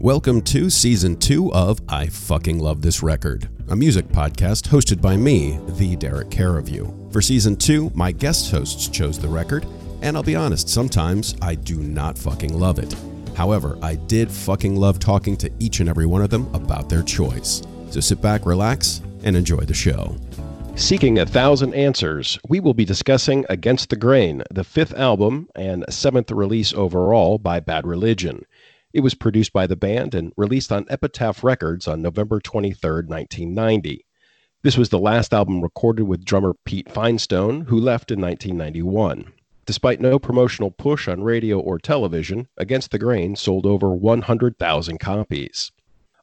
Welcome to season two of I Fucking Love This Record, a music podcast hosted by me, the Derek Caraview. For season two, my guest hosts chose the record, and I'll be honest, sometimes I do not fucking love it. However, I did fucking love talking to each and every one of them about their choice. So sit back, relax, and enjoy the show. Seeking a Thousand Answers, we will be discussing Against the Grain, the fifth album and seventh release overall by Bad Religion. It was produced by the band and released on Epitaph Records on November 23, 1990. This was the last album recorded with drummer Pete Finestone, who left in 1991. Despite no promotional push on radio or television, Against the Grain sold over 100,000 copies.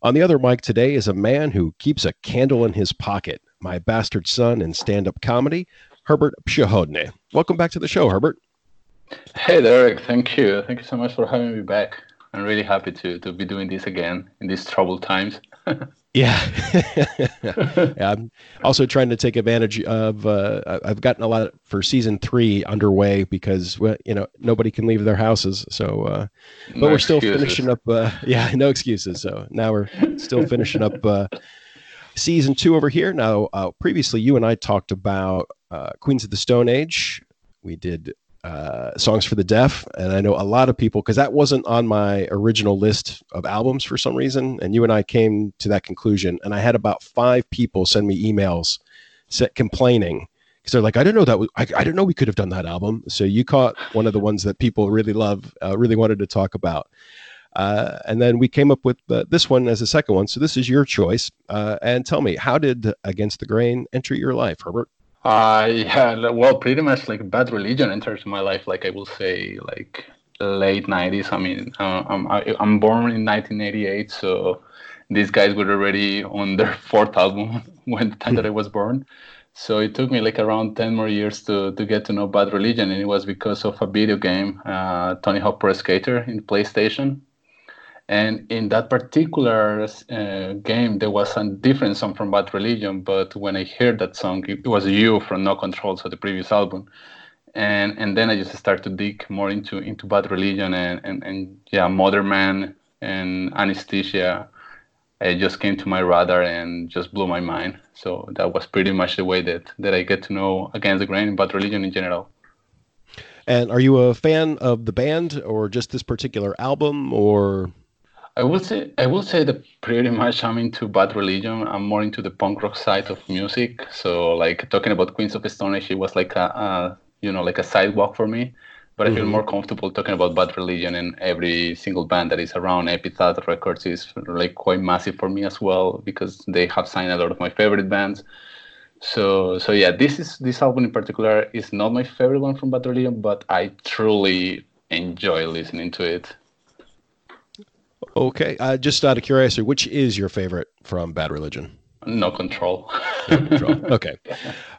On the other mic today is a man who keeps a candle in his pocket, my bastard son in stand up comedy, Herbert Przechodny. Welcome back to the show, Herbert. Hey, Derek. Thank you. Thank you so much for having me back. I'm really happy to, to be doing this again in these troubled times. Yeah. yeah. I'm also trying to take advantage of. Uh, I've gotten a lot for season three underway because well, you know nobody can leave their houses. So, uh, but No we're still excuses. finishing up. Uh, yeah, no excuses. So now we're still finishing up uh, season two over here. Now, uh, previously you and I talked about uh, Queens of the Stone Age. We did uh, songs for the deaf, and I know a lot of people because that wasn't on my original list of albums for some reason. And you and I came to that conclusion, and I had about five people send me emails set, complaining because they're like, "I didn't know that. I, I didn't know we could have done that album." So you caught one of the ones that people really love, uh, really wanted to talk about. Uh, and then we came up with this one as a second one. So this is your choice. Uh, and tell me, how did Against the Grain enter your life, Herbert? Uh, yeah, well, pretty much like Bad Religion enters my life, like I will say, like late 90s. I mean, uh, I'm, I, I'm born in 1988, so these guys were already on their fourth album when the time that I was born. So it took me like around 10 more years to, to get to know Bad Religion, and it was because of a video game, uh, Tony Hawk Pro Skater in PlayStation. And in that particular uh, game, there was a different song from Bad Religion, but when I heard that song, it was You from No Control, so the previous album. And and then I just started to dig more into into Bad Religion and, and, and yeah, Modern Man and Anesthesia. It just came to my radar and just blew my mind. So that was pretty much the way that, that I get to know Against the Grain and Bad Religion in general. And are you a fan of the band or just this particular album or I will say I will say that pretty much I'm into Bad Religion. I'm more into the punk rock side of music. So like talking about Queens of Stone Age, it was like a, a you know like a sidewalk for me. But I feel Mhm. more comfortable talking about Bad Religion and every single band that is around. Epitaph Records is like quite massive for me as well because they have signed a lot of my favorite bands. So so yeah, this is this album in particular is not my favorite one from Bad Religion, but I truly enjoy listening to it. Okay? Uh, just out of curiosity, which is your favorite from Bad Religion? No control. okay.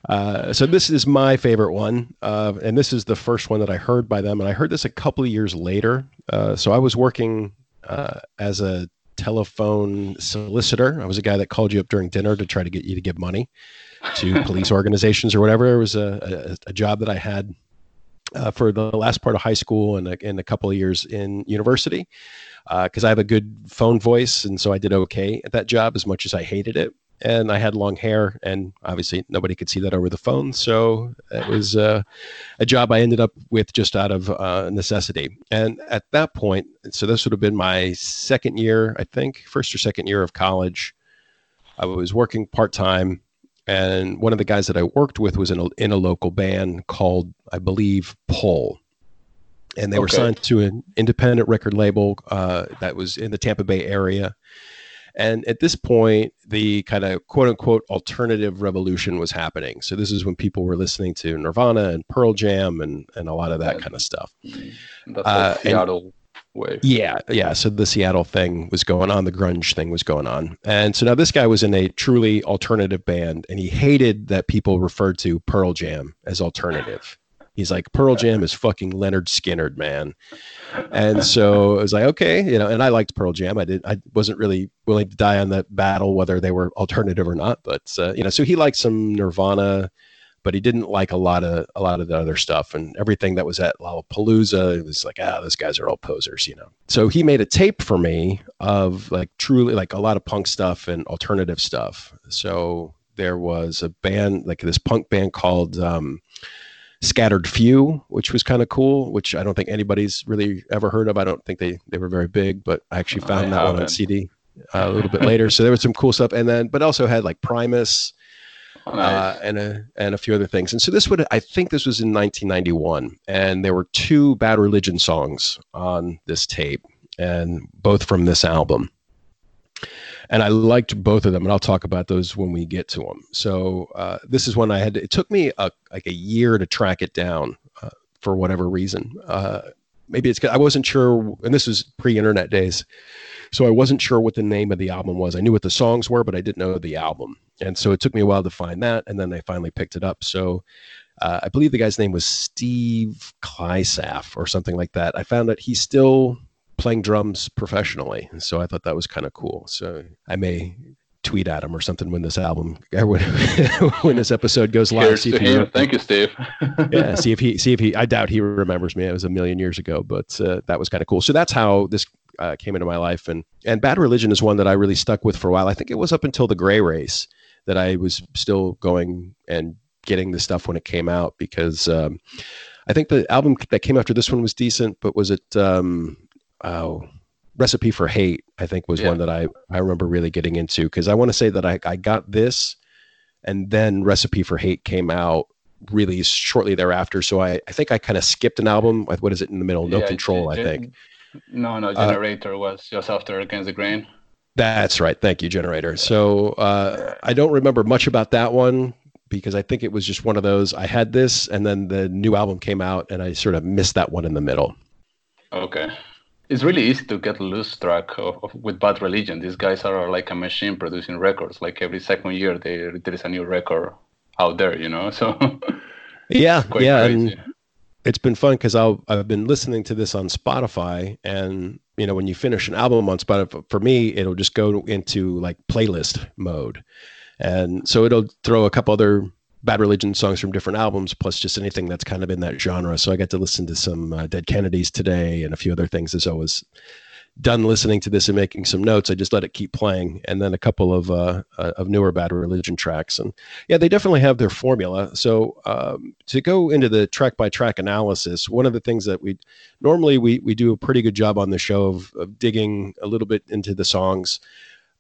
Uh, so this is my favorite one, uh, and this is the first one that I heard by them, and I heard this a couple of years later. Uh, so I was working uh, as a telephone solicitor. I was a guy that called you up during dinner to try to get you to give money to police organizations or whatever. It was a, a, a job that I had uh, for the last part of high school and a, and a couple of years in university because I have a good phone voice, and so I did okay at that job as much as I hated it and I had long hair, and obviously nobody could see that over the phone. So it was uh, a job I ended up with just out of uh, necessity. And at that point, so this would have been my second year, I think, first or second year of college. I was working part time, and one of the guys that I worked with was in a, in a local band called, I believe, Pull. And they were signed to an independent record label uh, that was in the Tampa Bay area. And at this point, the kind of quote unquote alternative revolution was happening. So this is when people were listening to Nirvana and Pearl Jam and, and a lot of that Yeah. kind of stuff. That's Uh, like Seattle way. Yeah, yeah. So the Seattle thing was going on, the grunge thing was going on. And so now this guy was in a truly alternative band and he hated that people referred to Pearl Jam as alternative. He's like, Pearl Jam is fucking Lynyrd Skynyrd, man. And so it was like, okay, you know, and I liked Pearl Jam. I did I wasn't really willing to die on that battle, whether they were alternative or not. But uh, you know, so he liked some Nirvana, but he didn't like a lot of a lot of the other stuff and everything that was at Lollapalooza. It was like, ah, those guys are all posers, you know. So he made a tape for me of like truly like a lot of punk stuff and alternative stuff. So there was a band like this punk band called um, Scattered Few, which was kind of cool, which I don't think anybody's really ever heard of. I don't think they they were very big, but I actually found I that haven't. one on CD uh, a little bit later. So there was some cool stuff, and then but also had like Primus. Oh, nice. uh, and a and a few other things, and so this would I think this was in 1991, and there were two Bad Religion songs on this tape, and both from this album and I liked both of them, and I'll talk about those when we get to them. So uh, this is one I had. To, it took me a, like a year to track it down uh, for whatever reason. Uh, maybe it's I wasn't sure, and this was pre-internet days, so I wasn't sure what the name of the album was. I knew what the songs were, but I didn't know the album, and so it took me a while to find that, and then I finally picked it up. So. Uh, I believe the guy's name was Steve Kleisaf or something like that. I found that he's still playing drums professionally. And so I thought that was kind of cool. So I may tweet at him or something when this album when this episode goes live. See if he, Thank you, Steve. yeah, see if he see if he. I doubt he remembers me. It was a million years ago, but uh, that was kind of cool. So that's how this uh, came into my life. And and Bad Religion is one that I really stuck with for a while. I think it was up until the Gray Race that I was still going and getting the stuff when it came out because. Um, I think the album that came after this one was decent, but was it um, oh, Recipe for Hate, I think was yeah. one that I, I remember really getting into because I want to say that I, I got this and then Recipe for Hate came out really shortly thereafter. So I, I think I kind of skipped an album. What is it in the middle? No yeah, Control, I think. No, no, uh, Generator uh, was just after Against the Grain. That's right. Thank you, Generator. So uh, I don't remember much about that one because I think it was just one of those. I had this, and then the new album came out, and I sort of missed that one in the middle. Okay it's really easy to get loose track of, of, with bad religion these guys are like a machine producing records like every second year they, there is a new record out there you know so yeah yeah and it's been fun because i've been listening to this on spotify and you know when you finish an album on spotify for me it'll just go into like playlist mode and so it'll throw a couple other Bad Religion songs from different albums, plus just anything that's kind of in that genre. So I got to listen to some uh, Dead Kennedys today and a few other things as I was done listening to this and making some notes. I just let it keep playing, and then a couple of uh, uh, of newer Bad Religion tracks. And yeah, they definitely have their formula. So um, to go into the track by track analysis, one of the things that we normally we we do a pretty good job on the show of, of digging a little bit into the songs.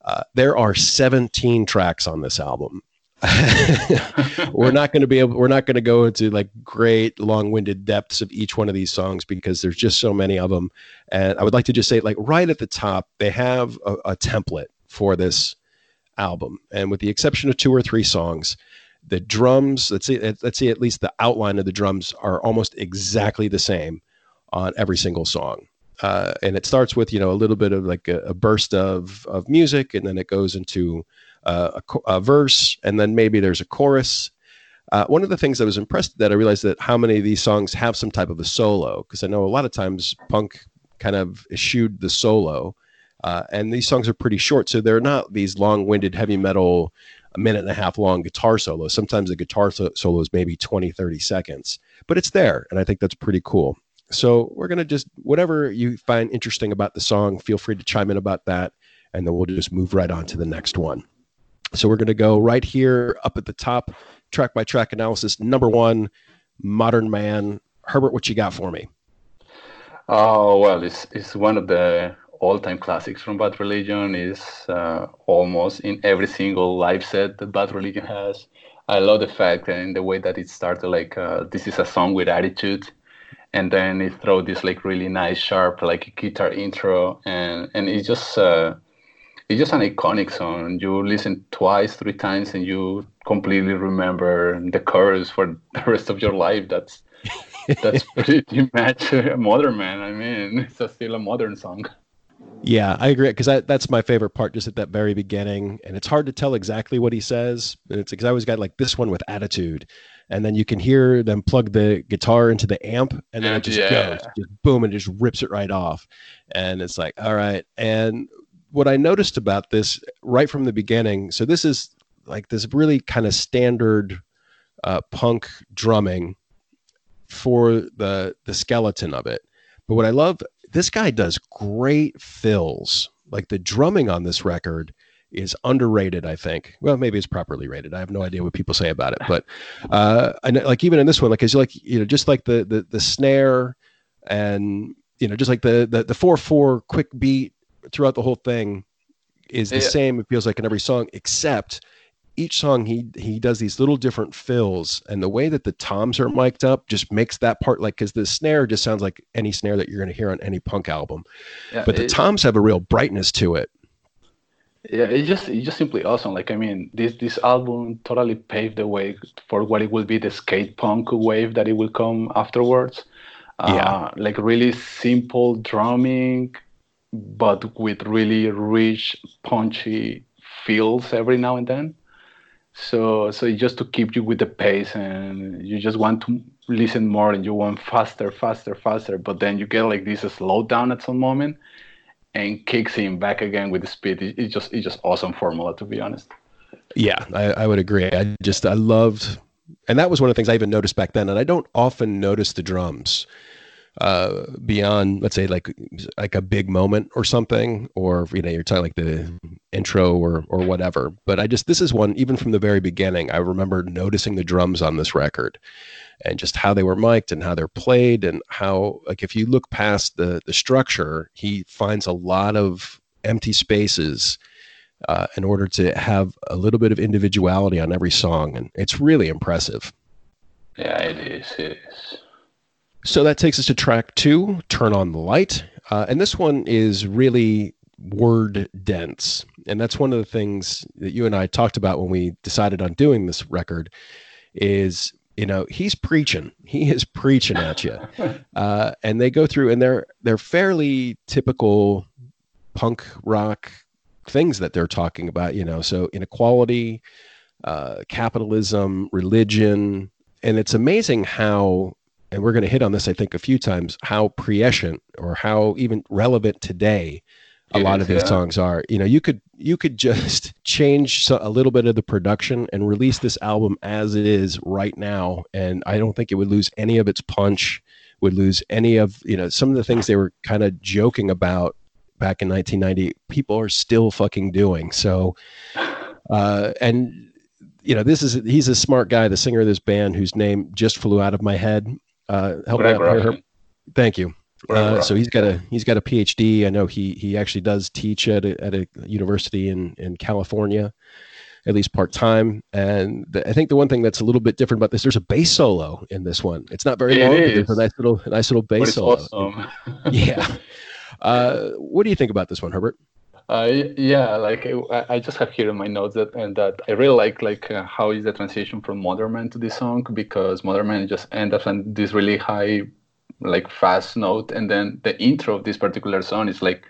Uh, there are 17 tracks on this album we're not going to be able we're not going to go into like great long-winded depths of each one of these songs because there's just so many of them and i would like to just say like right at the top they have a, a template for this album. And with the exception of two or three songs the drums let's see let's see at least the outline of the drums are almost exactly the same on every single song. Uh, and it starts with you know a little bit of like a, a burst of of music and then it goes into a, a, verse, and then maybe there's a chorus. Uh, one of the things I was impressed that I realized that how many of these songs have some type of a solo because I know a lot of times punk kind of eschewed the solo, uh, and these songs are pretty short, so they're not these long-winded heavy metal, a minute and a half long guitar solos. Sometimes the guitar so- solo is maybe 20, 30 seconds, but it's there, and I think that's pretty cool. So we're gonna just whatever you find interesting about the song, feel free to chime in about that, and then we'll just move right on to the next one. So we're going to go right here up at the top, track by track analysis. Number one, Modern Man. Herbert, what you got for me? Oh well, it's it's one of the all-time classics from Bad Religion. Is uh, almost in every single live set that Bad Religion has. I love the fact and the way that it started. Like uh, this is a song with attitude, and then it throw this like really nice, sharp like guitar intro, and and it just. Uh, it's just an iconic song. You listen twice, three times, and you completely remember the chorus for the rest of your life. That's that's pretty much a modern man. I mean, it's a still a modern song. Yeah, I agree because that's my favorite part, just at that very beginning, and it's hard to tell exactly what he says. But it's because I always got like this one with attitude, and then you can hear them plug the guitar into the amp, and then it just yeah. goes, just boom, and just rips it right off, and it's like, all right. And what I noticed about this right from the beginning, so this is like this really kind of standard uh, punk drumming for the the skeleton of it. But what I love, this guy does great fills. Like the drumming on this record is underrated. I think. Well, maybe it's properly rated. I have no idea what people say about it. But uh, know, like even in this one, like it's like you know, just like the the the snare and you know, just like the the the four four quick beat throughout the whole thing is the yeah. same. It feels like in every song, except each song he he does these little different fills and the way that the toms are mic'd up just makes that part like because the snare just sounds like any snare that you're going to hear on any punk album. Yeah, but the it, toms have a real brightness to it. Yeah it's just it's just simply awesome. Like i mean this this album totally paved the way for what it will be the skate punk wave that it will come afterwards. Yeah. Uh, like really simple drumming but with really rich punchy feels every now and then. So so just to keep you with the pace and you just want to listen more and you want faster faster faster but then you get like this slowdown at some moment and kicks in back again with the speed it's just it's just awesome formula to be honest. Yeah I, I would agree. I just i loved and that was one of the things i even noticed back then and i don't often notice the drums uh, beyond, let's say, like like a big moment or something, or you know, you're talking like the intro or or whatever. But I just this is one even from the very beginning. I remember noticing the drums on this record, and just how they were mic'd and how they're played, and how like if you look past the the structure, he finds a lot of empty spaces. Uh, in order to have a little bit of individuality on every song, and it's really impressive. Yeah, it is. It is. So that takes us to track two, Turn on the Light. Uh, and this one is really word dense. And that's one of the things that you and I talked about when we decided on doing this record is, you know, he's preaching. He is preaching at you. Uh, and they go through and they're they're fairly typical punk rock things that they're talking about, you know, so inequality, uh, capitalism, religion, and it's amazing how and we're going to hit on this, I think, a few times, how prescient or how even relevant today a lot of his yeah. songs are. You know, you could you could just change a little bit of the production and release this album as it is right now, and I don't think it would lose any of its punch. Would lose any of you know some of the things they were kind of joking about back in 1990. People are still fucking doing so, uh, and you know this is he's a smart guy, the singer of this band whose name just flew out of my head uh, help me out here. Thank you. Uh, so he's got a he's got a PhD. I know he he actually does teach at a, at a university in in California, at least part time. And the, I think the one thing that's a little bit different about this, there's a bass solo in this one. It's not very it long, is. but there's a nice little nice little bass solo. Awesome. yeah. Uh, what do you think about this one, Herbert? Uh, yeah, like I, I, just have here in my notes that and that I really like like uh, how is the transition from Modern Man to this song because Modern Man just ends up on this really high, like fast note, and then the intro of this particular song is like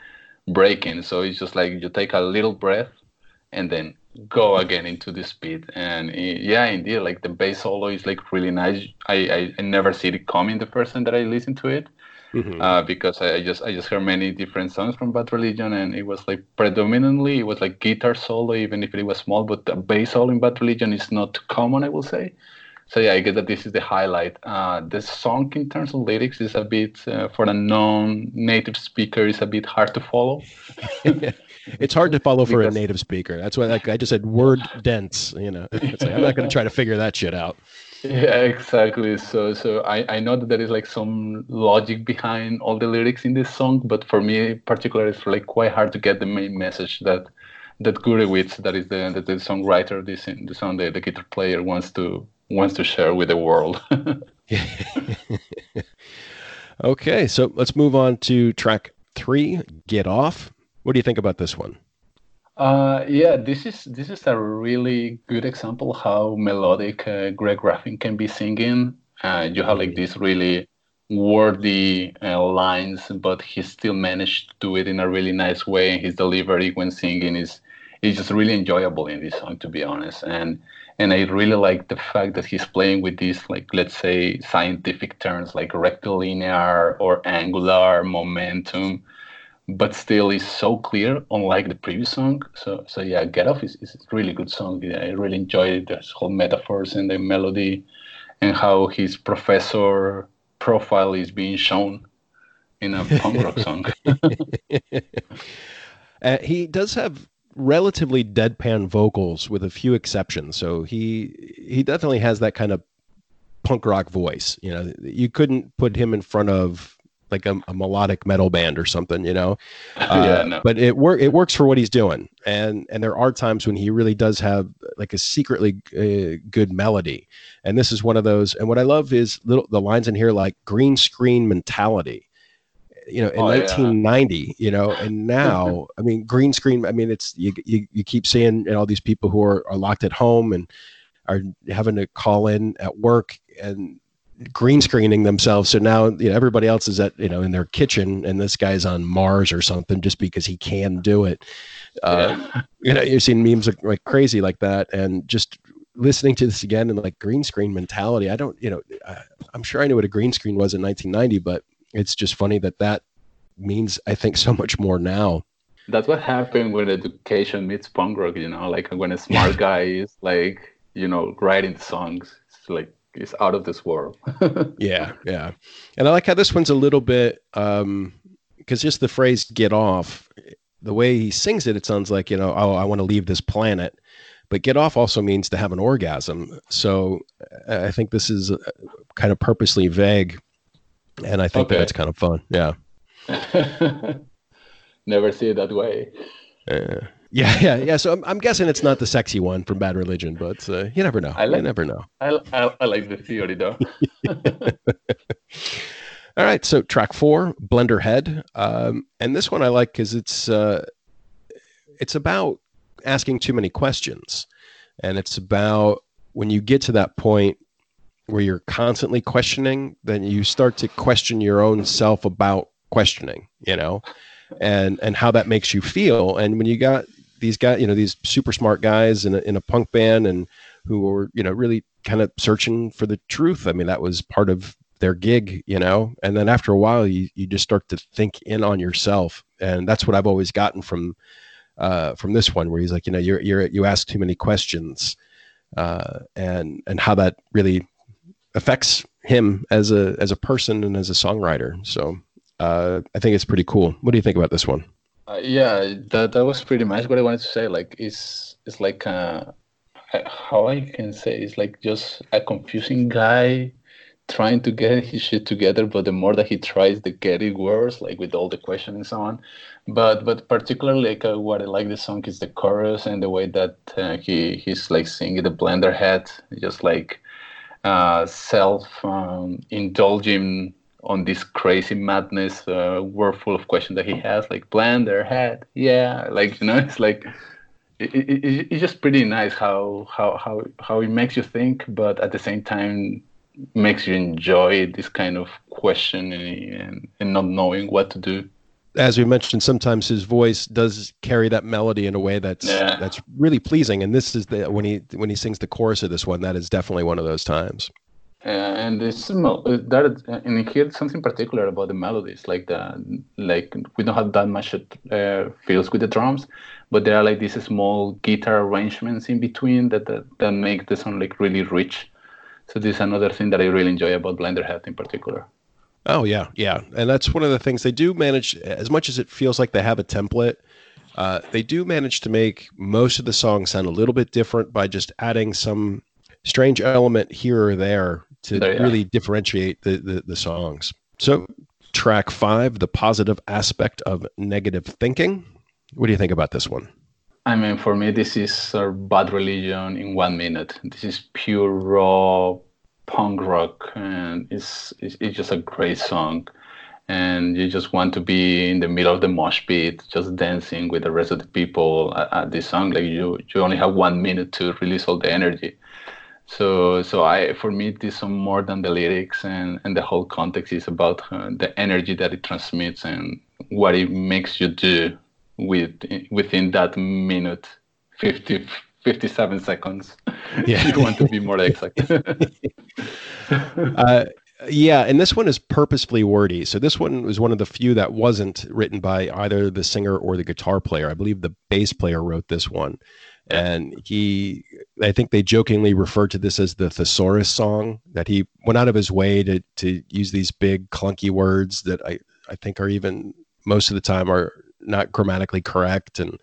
breaking. So it's just like you take a little breath and then go again into the speed. And it, yeah, indeed, like the bass solo is like really nice. I, I, I never see it coming the first time that I listen to it mm-hmm. uh, because I, I, just I just heard many different songs from Bad Religion, and it was like predominantly it was like guitar solo, even if it was small. But the bass solo in Bad Religion is not common, I will say. So yeah, I guess that this is the highlight. Uh, the song, in terms of lyrics, is a bit uh, for a non-native speaker is a bit hard to follow. it's hard to follow for because, a native speaker. That's why, like I just said, word dense. You know, like, I'm not going to try to figure that shit out. Yeah, exactly. So, so I, I know that there is like some logic behind all the lyrics in this song, but for me, particularly, it's like quite hard to get the main message that that Gurewitz, that is the the, the songwriter, this the song, the, the guitar player, wants to wants to share with the world. okay, so let's move on to track three, "Get Off." What do you think about this one? Uh, yeah, this is this is a really good example how melodic uh, Greg Graffin can be singing. Uh, you have like these really wordy uh, lines, but he still managed to do it in a really nice way. His delivery when singing is is just really enjoyable in this song, to be honest. And and I really like the fact that he's playing with these like let's say scientific terms like rectilinear or angular momentum but still is so clear, unlike the previous song. So, so yeah, Get Off is, is a really good song. Yeah, I really enjoyed the whole metaphors and the melody, and how his professor profile is being shown in a punk rock song. uh, he does have relatively deadpan vocals with a few exceptions. So he he definitely has that kind of punk rock voice. You know, you couldn't put him in front of like a, a melodic metal band or something, you know. Uh, yeah, no. But it work it works for what he's doing, and and there are times when he really does have like a secretly uh, good melody, and this is one of those. And what I love is little the lines in here like green screen mentality. You know, in oh, 1990, yeah. you know, and now, I mean, green screen. I mean, it's you, you, you keep seeing you know, all these people who are, are locked at home and are having to call in at work and green screening themselves. So now you know everybody else is at you know in their kitchen, and this guy's on Mars or something just because he can do it. Uh, yeah. You know, you've seen memes like, like crazy like that, and just listening to this again and like green screen mentality. I don't, you know, I, I'm sure I knew what a green screen was in 1990, but it's just funny that that means I think so much more now. That's what happened when education meets punk rock. You know, like when a smart guy is like you know writing songs. It's like is out of this world. yeah, yeah. And I like how this one's a little bit um because just the phrase get off, the way he sings it, it sounds like, you know, oh, I want to leave this planet. But get off also means to have an orgasm. So I think this is uh, kind of purposely vague. And I think okay. that's kind of fun. Yeah. Never see it that way. Yeah. Yeah, yeah, yeah. So I'm, I'm guessing it's not the sexy one from Bad Religion, but uh, you never know. I like, you never know. I, I, I like the theory though. All right, so track four, Blender Head, um, and this one I like because it's uh, it's about asking too many questions, and it's about when you get to that point where you're constantly questioning, then you start to question your own self about questioning, you know, and and how that makes you feel. And when you got these guys, you know, these super smart guys in a, in a punk band and who were, you know, really kind of searching for the truth. I mean, that was part of their gig, you know, and then after a while, you, you just start to think in on yourself. And that's what I've always gotten from, uh, from this one, where he's like, you know, you're, you're, you ask too many questions, uh, and, and how that really affects him as a, as a person and as a songwriter. So, uh, I think it's pretty cool. What do you think about this one? Uh, yeah, that that was pretty much what I wanted to say. Like, it's it's like uh, how I can say it's like just a confusing guy trying to get his shit together, but the more that he tries, the get it worse. Like with all the questions and so on. But but particularly like uh, what I like the song is the chorus and the way that uh, he he's like singing the blender head, just like uh, self um, indulging on this crazy madness uh, world full of questions that he has, like plan their head, yeah, like you know, it's like it, it, it's just pretty nice how how how how it makes you think, but at the same time makes you enjoy this kind of questioning and, and not knowing what to do. As we mentioned, sometimes his voice does carry that melody in a way that's yeah. that's really pleasing, and this is the when he when he sings the chorus of this one, that is definitely one of those times. Uh, and it's that and here something particular about the melodies like the like we don't have that much uh, feels with the drums but there are like these small guitar arrangements in between that that, that make the song like really rich. So this is another thing that i really enjoy about blenderhead in particular. Oh yeah yeah. And that's one of the things they do manage as much as it feels like they have a template uh, they do manage to make most of the songs sound a little bit different by just adding some strange element here or there to there, really differentiate the, the, the songs. So, track five, the positive aspect of negative thinking. What do you think about this one? I mean, for me, this is a bad religion in one minute. This is pure raw punk rock, and it's, it's, it's just a great song. And you just want to be in the middle of the mosh pit, just dancing with the rest of the people at, at this song. Like you, you only have one minute to release all the energy so so i for me this is more than the lyrics and and the whole context is about uh, the energy that it transmits and what it makes you do with within that minute 50 57 seconds yeah you want to be more exact uh, Yeah, and this one is purposefully wordy. So this one was one of the few that wasn't written by either the singer or the guitar player. I believe the bass player wrote this one. And he, I think they jokingly referred to this as the thesaurus song, that he went out of his way to, to use these big, clunky words that I, I think are even most of the time are not grammatically correct. And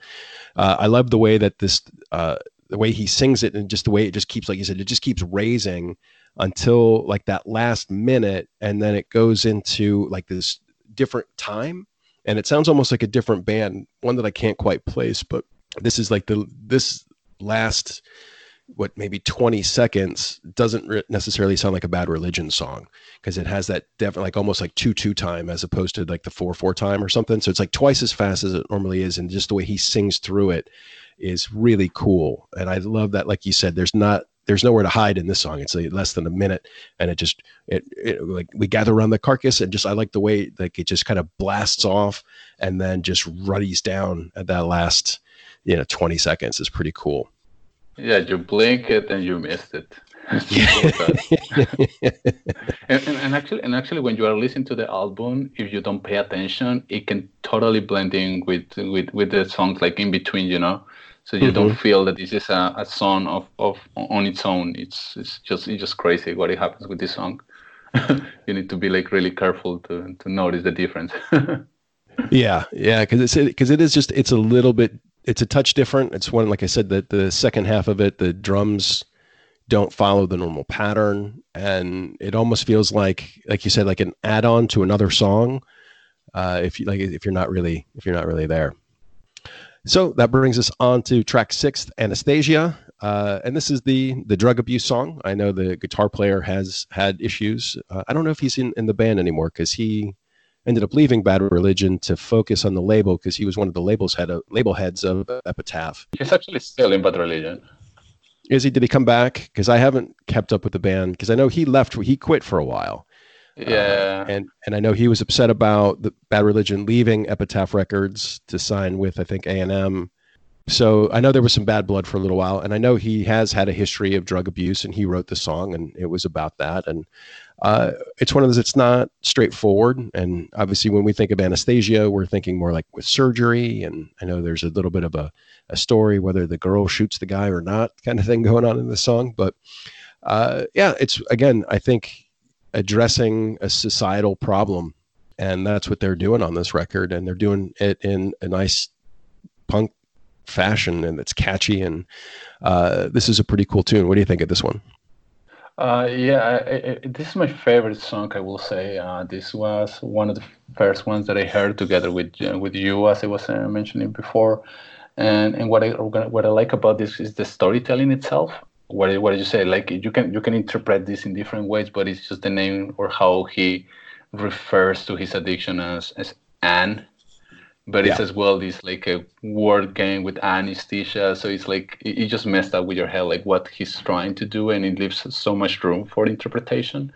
uh, I love the way that this, uh, the way he sings it and just the way it just keeps, like you said, it just keeps raising until like that last minute. And then it goes into like this different time. And it sounds almost like a different band one that i can't quite place but this is like the this last what maybe 20 seconds doesn't re- necessarily sound like a bad religion song because it has that definitely like almost like two two time as opposed to like the four four time or something so it's like twice as fast as it normally is and just the way he sings through it is really cool and i love that like you said there's not there's nowhere to hide in this song. It's like less than a minute, and it just it, it, like we gather around the carcass, and just I like the way like it just kind of blasts off, and then just ruddies down at that last you know 20 seconds is pretty cool. Yeah, you blink it and you missed it. and, and, and, actually, and actually, when you are listening to the album, if you don't pay attention, it can totally blend in with with with the songs like in between, you know so you mm-hmm. don't feel that this is a, a song of, of on its own it's it's just it's just crazy what happens with this song you need to be like really careful to to notice the difference yeah yeah because it's because it is just it's a little bit it's a touch different it's one like i said that the second half of it the drums don't follow the normal pattern and it almost feels like like you said like an add-on to another song uh, if you like if you're not really if you're not really there so that brings us on to track six, Anesthesia. Uh, and this is the the drug abuse song. I know the guitar player has had issues. Uh, I don't know if he's in, in the band anymore because he ended up leaving Bad Religion to focus on the label because he was one of the labels head of, label heads of Epitaph. He's actually still in Bad Religion. Is he? Did he come back? Because I haven't kept up with the band because I know he left. He quit for a while. Yeah. Uh, and and I know he was upset about the Bad Religion leaving Epitaph Records to sign with I think A and M. So I know there was some bad blood for a little while, and I know he has had a history of drug abuse, and he wrote the song, and it was about that. And uh, it's one of those. It's not straightforward, and obviously, when we think of anesthesia, we're thinking more like with surgery. And I know there's a little bit of a, a story whether the girl shoots the guy or not, kind of thing going on in the song. But uh, yeah, it's again, I think addressing a societal problem and that's what they're doing on this record and they're doing it in a nice punk fashion and it's catchy and uh, this is a pretty cool tune what do you think of this one uh, yeah I, I, this is my favorite song i will say uh, this was one of the first ones that i heard together with uh, with you as i was uh, mentioning before and and what i what i like about this is the storytelling itself what what did you say? Like you can you can interpret this in different ways, but it's just the name or how he refers to his addiction as as Anne. But yeah. it's as well this like a word game with anesthesia, so it's like it, it just messed up with your head, like what he's trying to do, and it leaves so much room for interpretation.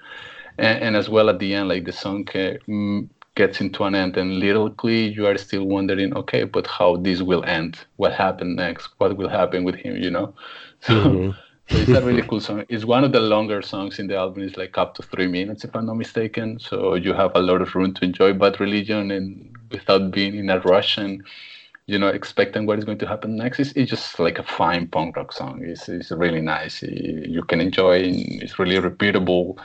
And, and as well at the end, like the song uh, gets into an end, and literally you are still wondering, okay, but how this will end? What happened next? What will happen with him? You know. So, mm-hmm. So it's a really cool song. It's one of the longer songs in the album. It's like up to three minutes, if I'm not mistaken. So you have a lot of room to enjoy Bad Religion and without being in a rush and you know expecting what is going to happen next. It's, it's just like a fine punk rock song. It's, it's really nice. You can enjoy. It. It's really repeatable.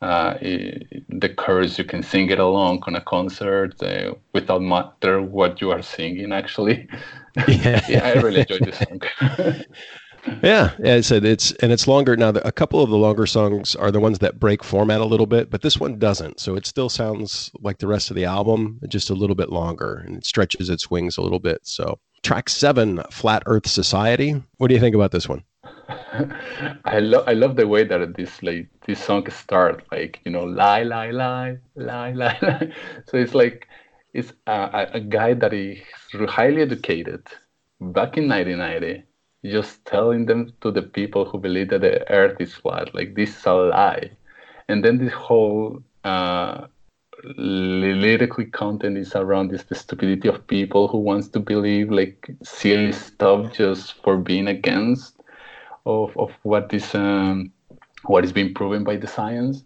Uh, it, the chorus you can sing it along on a concert uh, without matter what you are singing. Actually, yeah, yeah I really enjoyed this song. yeah, yeah, I said it's and it's longer now. A couple of the longer songs are the ones that break format a little bit, but this one doesn't. So it still sounds like the rest of the album, just a little bit longer, and it stretches its wings a little bit. So track seven, Flat Earth Society. What do you think about this one? I love I love the way that this like this song starts like you know lie lie lie lie lie lie. So it's like it's a, a guy that is highly educated back in 1990 just telling them to the people who believe that the earth is flat, like this is a lie. And then this whole uh, lyrically content is around this the stupidity of people who wants to believe like silly stuff just for being against of, of what is um, what is being proven by the science.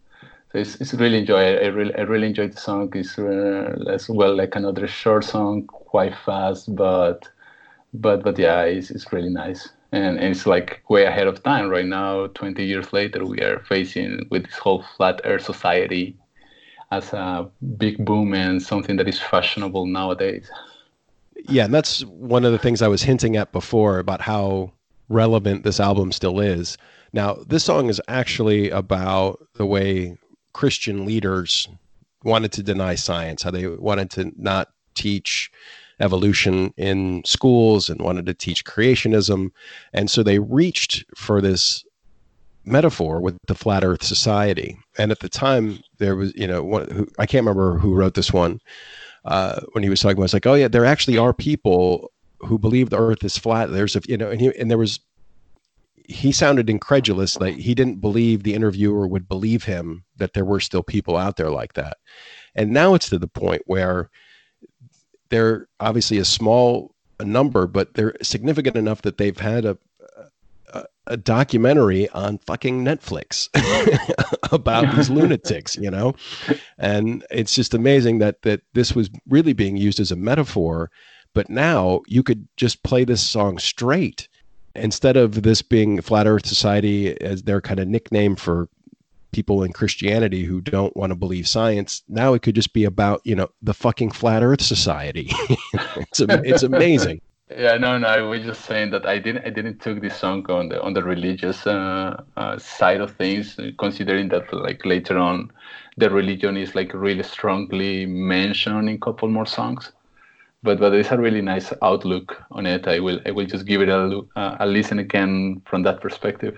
So it's, it's really enjoy. I really I really enjoyed the song. It's uh, as well like another short song, quite fast, but but but yeah, it's it's really nice. And, and it's like way ahead of time right now. Twenty years later, we are facing with this whole flat Earth society as a big boom and something that is fashionable nowadays. Yeah, and that's one of the things I was hinting at before about how relevant this album still is. Now, this song is actually about the way Christian leaders wanted to deny science, how they wanted to not teach evolution in schools and wanted to teach creationism. And so they reached for this metaphor with the flat earth society. And at the time, there was, you know, one, who, I can't remember who wrote this one uh, when he was talking about, it's like, oh, yeah, there actually are people who believe the earth is flat. There's a, you know, and, he, and there was he sounded incredulous like he didn't believe the interviewer would believe him that there were still people out there like that and now it's to the point where they're obviously a small number but they're significant enough that they've had a a, a documentary on fucking Netflix about these lunatics, you know, and it's just amazing that that this was really being used as a metaphor, but now you could just play this song straight instead of this being Flat Earth Society as their kind of nickname for people in Christianity who don't want to believe science, now it could just be about you know the fucking Flat Earth Society. it's it's amazing. Yeah, no, no. I was just saying that I didn't, I didn't took this song on the on the religious uh, uh, side of things, considering that like later on, the religion is like really strongly mentioned in couple more songs but but it's a really nice outlook on it. I will I will just give it a look, uh, a listen again from that perspective.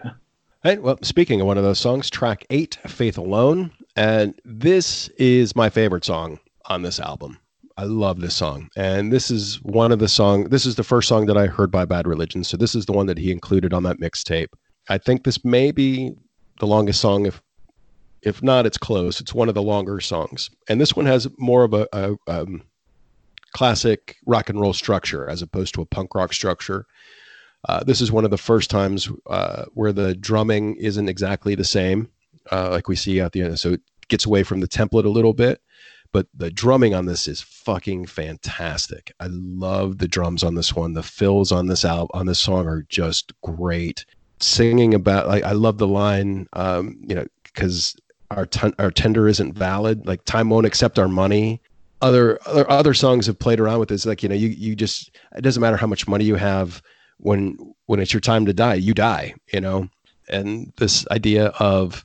Well, speaking of one of those songs, track eight, "Faith Alone," and this is my favorite song on this album. I love this song, and this is one of the song. This is the first song that I heard by Bad Religion, so this is the one that he included on that mixtape. I think this may be the longest song, if if not, it's close. It's one of the longer songs, and this one has more of a, a um, classic rock and roll structure as opposed to a punk rock structure. Uh, this is one of the first times uh, where the drumming isn't exactly the same, uh, like we see out the end. So it gets away from the template a little bit, but the drumming on this is fucking fantastic. I love the drums on this one. The fills on this album on this song are just great. Singing about, like, I love the line, um, you know, because our our tender isn't valid. Like time won't accept our money other, other other songs have played around with this like you know you you just it doesn't matter how much money you have when when it's your time to die you die you know? And this idea of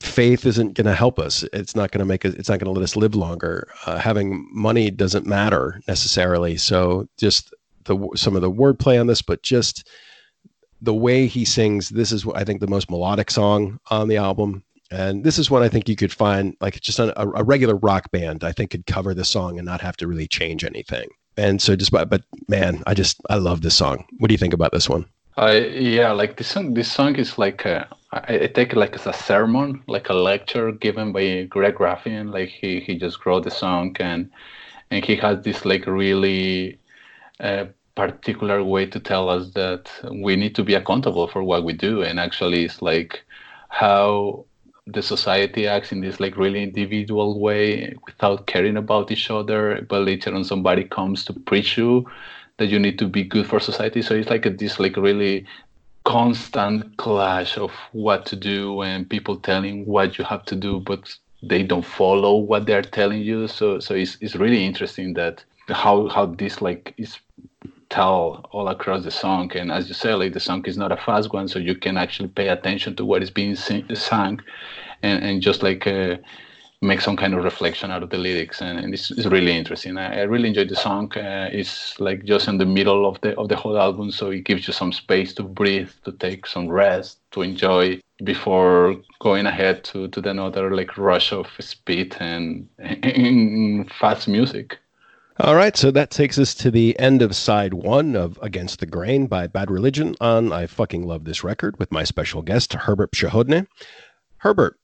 faith isn't going to help us. It's not going to make us it's not going to let us live longer. Uh, having money doesn't matter necessarily. So just the some of the wordplay on this but just the way he sings this is what i think the most melodic song on the album. And this is one I think you could find like just a, a regular rock band, I think could cover the song and not have to really change anything. And so just, but, man, I just, I love this song. What do you think about this one? Uh, yeah, like this song, this song is like, a, I, I take it like as a sermon, like a lecture given by Greg Graffin. Like he, he just wrote the song and, and he has this like really uh, particular way to tell us that we need to be accountable for what we do. And actually it's like how the society acts in this like really individual way without caring about each other but later on somebody comes to preach you that you need to be good for society. So it's like a, this like really constant clash of what to do and people telling what you have to do but they don't follow what they're telling you. So so it's, it's really interesting that how how this like is tell all across the song. And as you say, like the song is not a fast one, so you can actually pay attention to what is being sing- sung, and and just like uh, make some kind of reflection out of the lyrics. And, and it's, it's really interesting. I, I, really enjoyed the song. Uh, it's like just in the middle of the of the whole album, so it gives you some space to breathe, to take some rest, to enjoy before going ahead to to the another like rush of speed and, and fast music. All right, so that takes us to the end of side one of Against the Grain by Bad Religion on I Fucking Love This Record with my special guest, Herbert Przechodny. Herbert,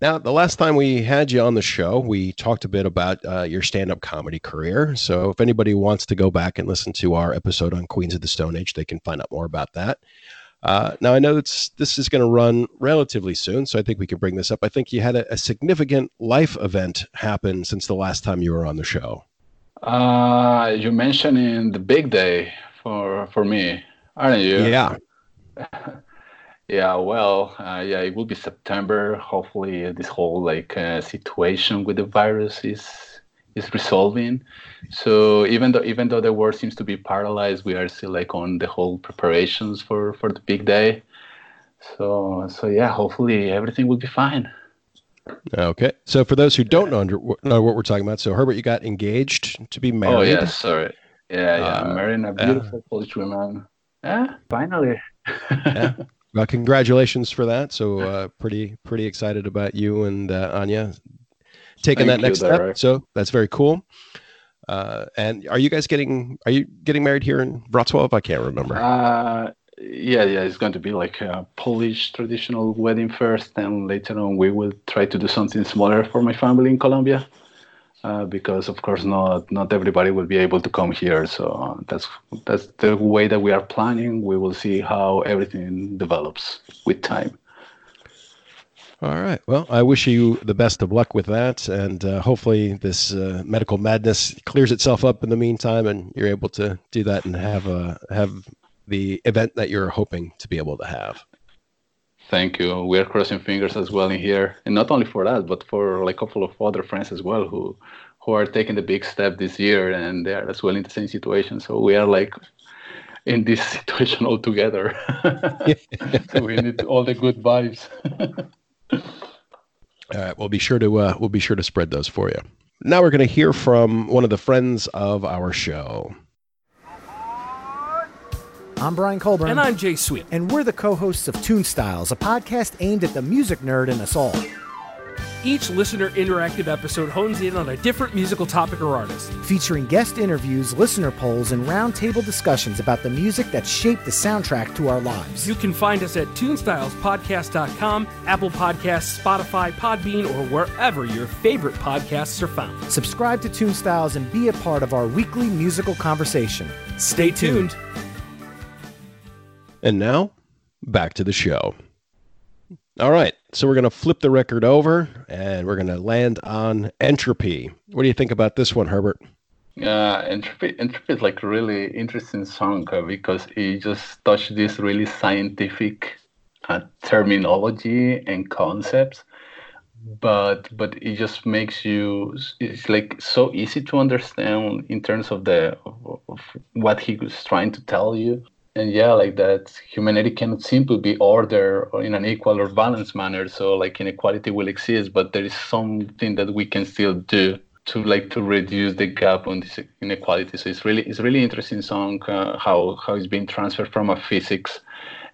now, the last time we had you on the show, we talked a bit about uh, your stand up comedy career. So, if anybody wants to go back and listen to our episode on Queens of the Stone Age, they can find out more about that. Uh, now I know this is going to run relatively soon, so I think we can bring this up. I think you had a, a significant life event happen since the last time you were on the show. Uh, you mentioned in the big day for for me, aren't you? Yeah. yeah. Well, uh, yeah, it will be September. Hopefully, this whole like uh, situation with the virus is is resolving. So even though even though the world seems to be paralyzed, we are still like on the whole preparations for for the big day. So so yeah, hopefully everything will be fine. Okay. So for those who don't know, know what we're talking about, so Herbert, you got engaged to be married. Oh yeah, sorry. Yeah, yeah, uh, marrying a beautiful uh, Polish woman. Yeah, finally. yeah. Well, congratulations for that. So uh, pretty pretty excited about you and uh, Anya taking Thank that next step. Right. So that's very cool. Uh, and are you guys getting are you getting married here in Wrocław? I can't remember. Yeah, yeah, it's going to be like a Polish traditional wedding first, and later on we will try to do something smaller for my family in Colombia. Uh, because of course not not everybody will be able to come here. So that's that's the way that we are planning. We will see how everything develops with time. All right. Well, I wish you the best of luck with that, and uh, hopefully this uh, medical madness clears itself up in the meantime, and you're able to do that and have a have the event that you're hoping to be able to have. Thank you. We are crossing fingers as well in here, and not only for that, but for like a couple of other friends as well who who are taking the big step this year, and they are as well in the same situation. So we are like in this situation all together. so we need all the good vibes. All right, we'll be sure to uh, we'll be sure to spread those for you. Now we're going to hear from one of the friends of our show. I'm Brian Colburn. And I'm Jay Sweet. And we're the co hosts of Tune Styles, a podcast aimed at the music nerd in us all. Each listener interactive episode hones in on a different musical topic or artist, featuring guest interviews, listener polls, and roundtable discussions about the music that shaped the soundtrack to our lives. You can find us at tunestylespodcast.com, Apple Podcasts, Spotify, Podbean, or wherever your favorite podcasts are found. Subscribe to Tune Styles and be a part of our weekly musical conversation. Stay tuned. And now, back to the show. All right. So we're going to flip the record over and we're going to land on entropy. What do you think about this one, Herbert? Uh, entropy, entropy is like really interesting song uh, because it just touched this really scientific uh, terminology and concepts, but but it just makes you it's like so easy to understand in terms of the of what he was trying to tell you and yeah like that humanity cannot simply be ordered in an equal or balanced manner so like inequality will exist but there is something that we can still do to like to reduce the gap on this inequality. So it's really it's really interesting song uh, how how it's being transferred from a physics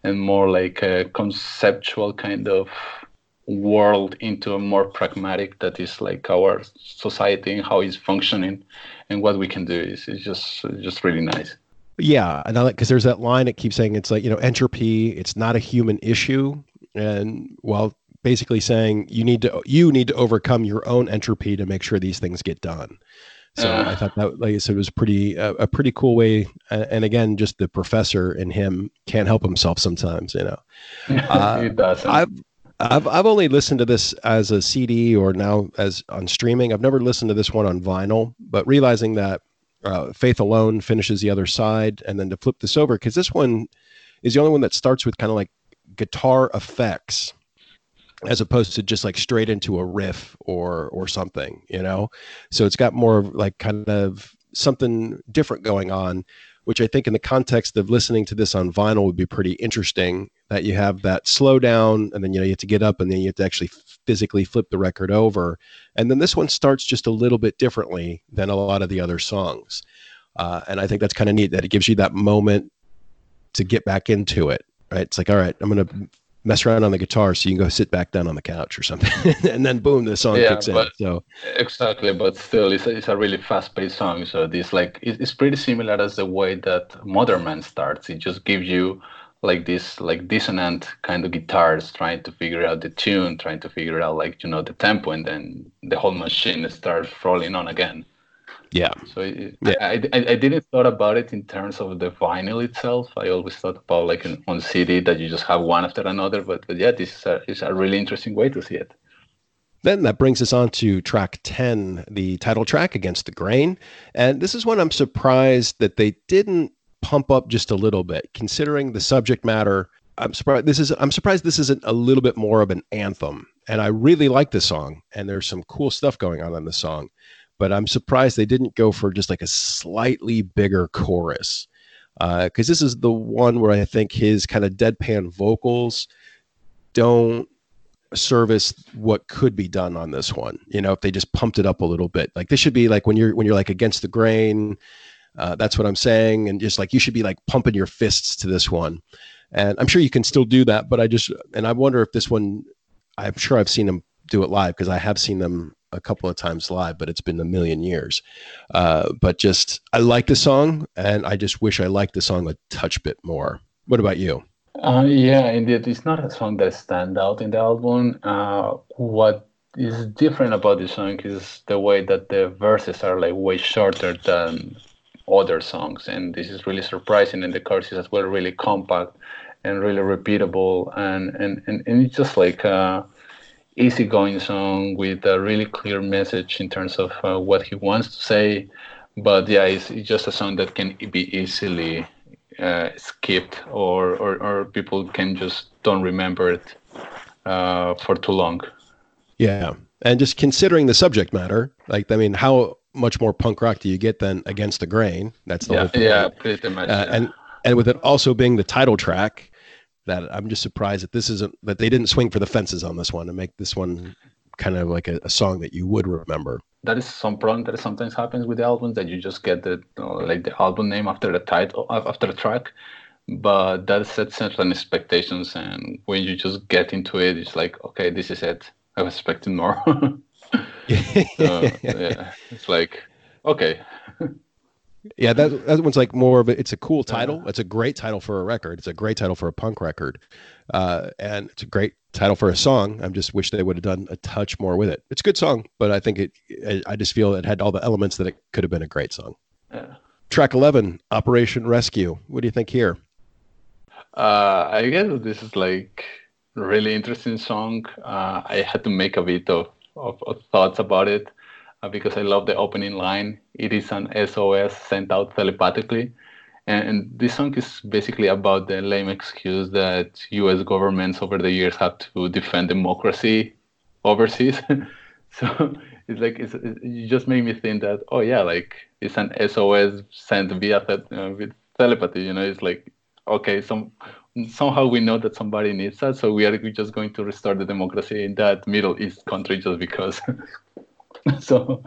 and more like a conceptual kind of world into a more pragmatic that is like our society and how it's functioning and what we can do. Is, is just just really nice yeah, and I like because there's that line it keeps saying it's like you know entropy. It's not a human issue, and while basically saying you need to you need to overcome your own entropy to make sure these things get done. So uh, I thought that, like I said, was pretty uh, a pretty cool way. And again, just the professor in him can't help himself sometimes. You know, uh. I've I've I've only listened to this as a CD or now as on streaming. I've never listened to this one on vinyl, but realizing that uh, Faith Alone finishes the other side, and then to flip this over because this one is the only one that starts with kind of like guitar effects as opposed to just like straight into a riff or or something, you know. So it's got more like kind of something different going on which I think in the context of listening to this on vinyl would be pretty interesting that you have that slow down and then you know you have to get up and then you have to actually physically flip the record over. And then this one starts just a little bit differently than a lot of the other songs. Uh, and i think that's kind of neat that it gives you that moment to get back into it right? It's like all right i'm going to mess around on the guitar so you can go sit back down on the couch or something. And then boom the song yeah, kicks but, in so. Exactly but still it's a, it's a really fast-paced song so this like it's pretty similar as the way that modern man starts. It just gives you like this like dissonant kind of guitars trying to figure out the tune trying to figure out like you know the tempo and then the whole machine starts rolling on again Yeah. So it, yeah. I, I, I, didn't thought about it in terms of the vinyl itself. I always thought about like an, on CD that you just have one after another. But, but yeah, this is a, is a really interesting way to see it. Then that brings us on to track 10, the title track, Against the Grain. And this is one I'm surprised that they didn't pump up just a little bit, considering the subject matter. I'm surprised this is I'm surprised this isn't a little bit more of an anthem. And I really like this song, and there's some cool stuff going on in the song. But I'm surprised they didn't go for just like a slightly bigger chorus. Because uh, this is the one where I think his kind of deadpan vocals don't service what could be done on this one. You know, if they just pumped it up a little bit, like this should be like when you're when you're like against the grain. Uh, that's what I'm saying, and just like you should be like pumping your fists to this one. And I'm sure you can still do that, but I just and I wonder if this one. I'm sure I've seen them do it live because I have seen them a couple of times live, but it's been a million years. Uh, but just I like the song, and I just wish I liked the song a touch bit more. What about you? Uh, yeah, indeed. It's not a song that stands out in the album. Uh, what is different about the song is the way that the verses are like way shorter than other songs, and this is really surprising. And the choruses as well, really compact and really repeatable, and and and, and it's just like a easygoing song with a really clear message in terms of uh, what he wants to say. But yeah, it's, it's just a song that can be easily uh, skipped or, or, or people can just don't remember it uh, for too long. Yeah, and just considering the subject matter, like I mean, how much more punk rock do you get than Against the Grain? That's the yeah, whole thing. Yeah, pretty much. Uh, yeah. And and with it also being the title track, that I'm just surprised that this isn't that they didn't swing for the fences on this one and make this one kind of like a, a song that you would remember that is some problem that sometimes happens with the albums that you just get the like the album name after the title after the track but that sets certain expectations and when you just get into it it's like okay this is it i was expecting more yeah it's like okay yeah that, that one's like more of a, it's a cool title it's a great title for a record it's a great title for a punk record uh, and it's a great title for a song. I just wish they would have done a touch more with it. It's a good song, but I think it. I just feel it had all the elements that it could have been a great song. Yeah. Track eleven, Operation Rescue. What do you think here? Uh, I guess this is like really interesting song. Uh, I had to make a bit of, of, of thoughts about it uh, because I love the opening line. It is an SOS sent out telepathically. And this song is basically about the lame excuse that U.S. governments over the years have to defend democracy overseas. so it's like it's, it just made me think that oh yeah, like it's an SOS sent via uh, with telepathy. You know, it's like okay, some somehow we know that somebody needs that, so we are just going to restore the democracy in that Middle East country just because. so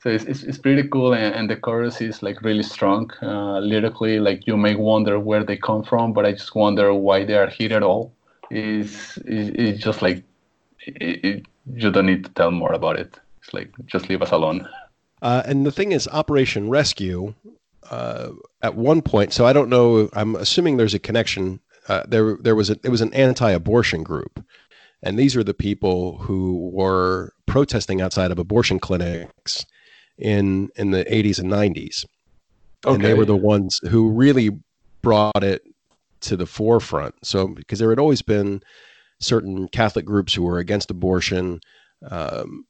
so it's, it's, it's pretty cool and, and, the chorus is like really strong. Uh, lyrically like you may wonder where they come from but i just wonder why they are here at all. Is it's just like it, it, you don't need to tell more about it. It's like just leave us alone. Uh, and the thing is operation rescue uh, at one point so i don't know i'm assuming there's a connection uh, there there was a, it was an anti-abortion group and these are the people who were protesting outside of abortion clinics in in the 80s and 90s. Okay. And they were the ones who really brought it to the forefront. So because there had always been certain Catholic groups who were against abortion, um,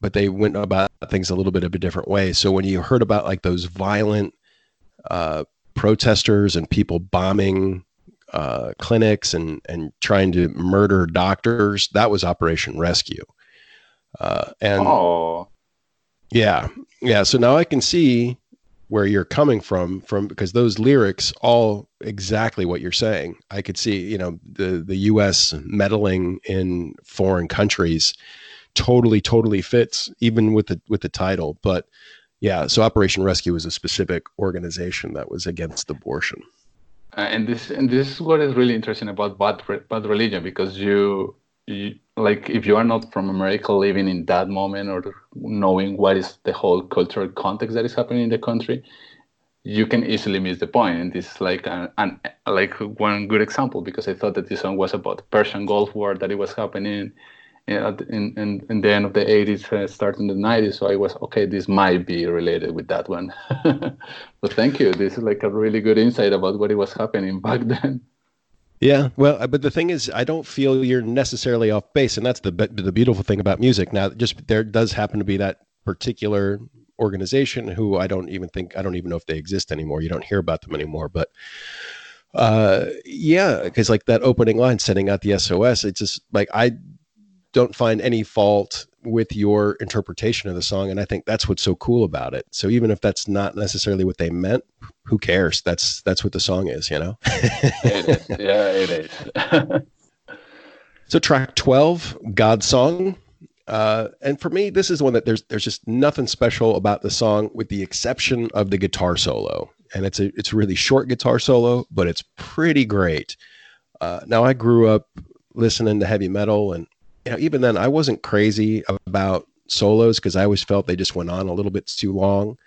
but they went about things a little bit of a different way. So when you heard about like those violent uh, protesters and people bombing uh, clinics and and trying to murder doctors, that was Operation Rescue. Uh, and oh. yeah, yeah, so now I can see where you're coming from from because those lyrics all exactly what you're saying. I could see, you know, the the US meddling in foreign countries totally totally fits even with the with the title, but yeah, so Operation Rescue was a specific organization that was against abortion. Uh, and this and this is what is really interesting about bad bad religion because you you, like if you are not from America living in that moment or knowing what is the whole cultural context that is happening in the country, you can easily miss the point. And this is like an, an like one good example because I thought that this song was about Persian Gulf War that it was happening, in, in, in the end of the 80s, uh, starting the 90s. So I was, okay, this might be related with that one. but thank you. This is like a really good insight about what it was happening back then. Yeah, well, uh, but the thing is, I don't feel you're necessarily off base, and that's the the beautiful thing about music. Now, just there does happen to be that particular organization who I don't even think I don't even know if they exist anymore. You don't hear about them anymore, but uh, yeah, because like that opening line, sending out the SOS, it's just like I don't find any fault with your interpretation of the song and i think that's what's so cool about it. So even if that's not necessarily what they meant who cares? That's that's what the song is you know? It is. yeah it is. So track 12 god song. Uh, and for me this is one that there's there's just nothing special about the song with the exception of the guitar solo. And it's a it's a really short guitar solo but it's pretty great. Uh, now i grew up listening to heavy metal and you know, even then, I wasn't crazy about solos because I always felt they just went on a little bit too long.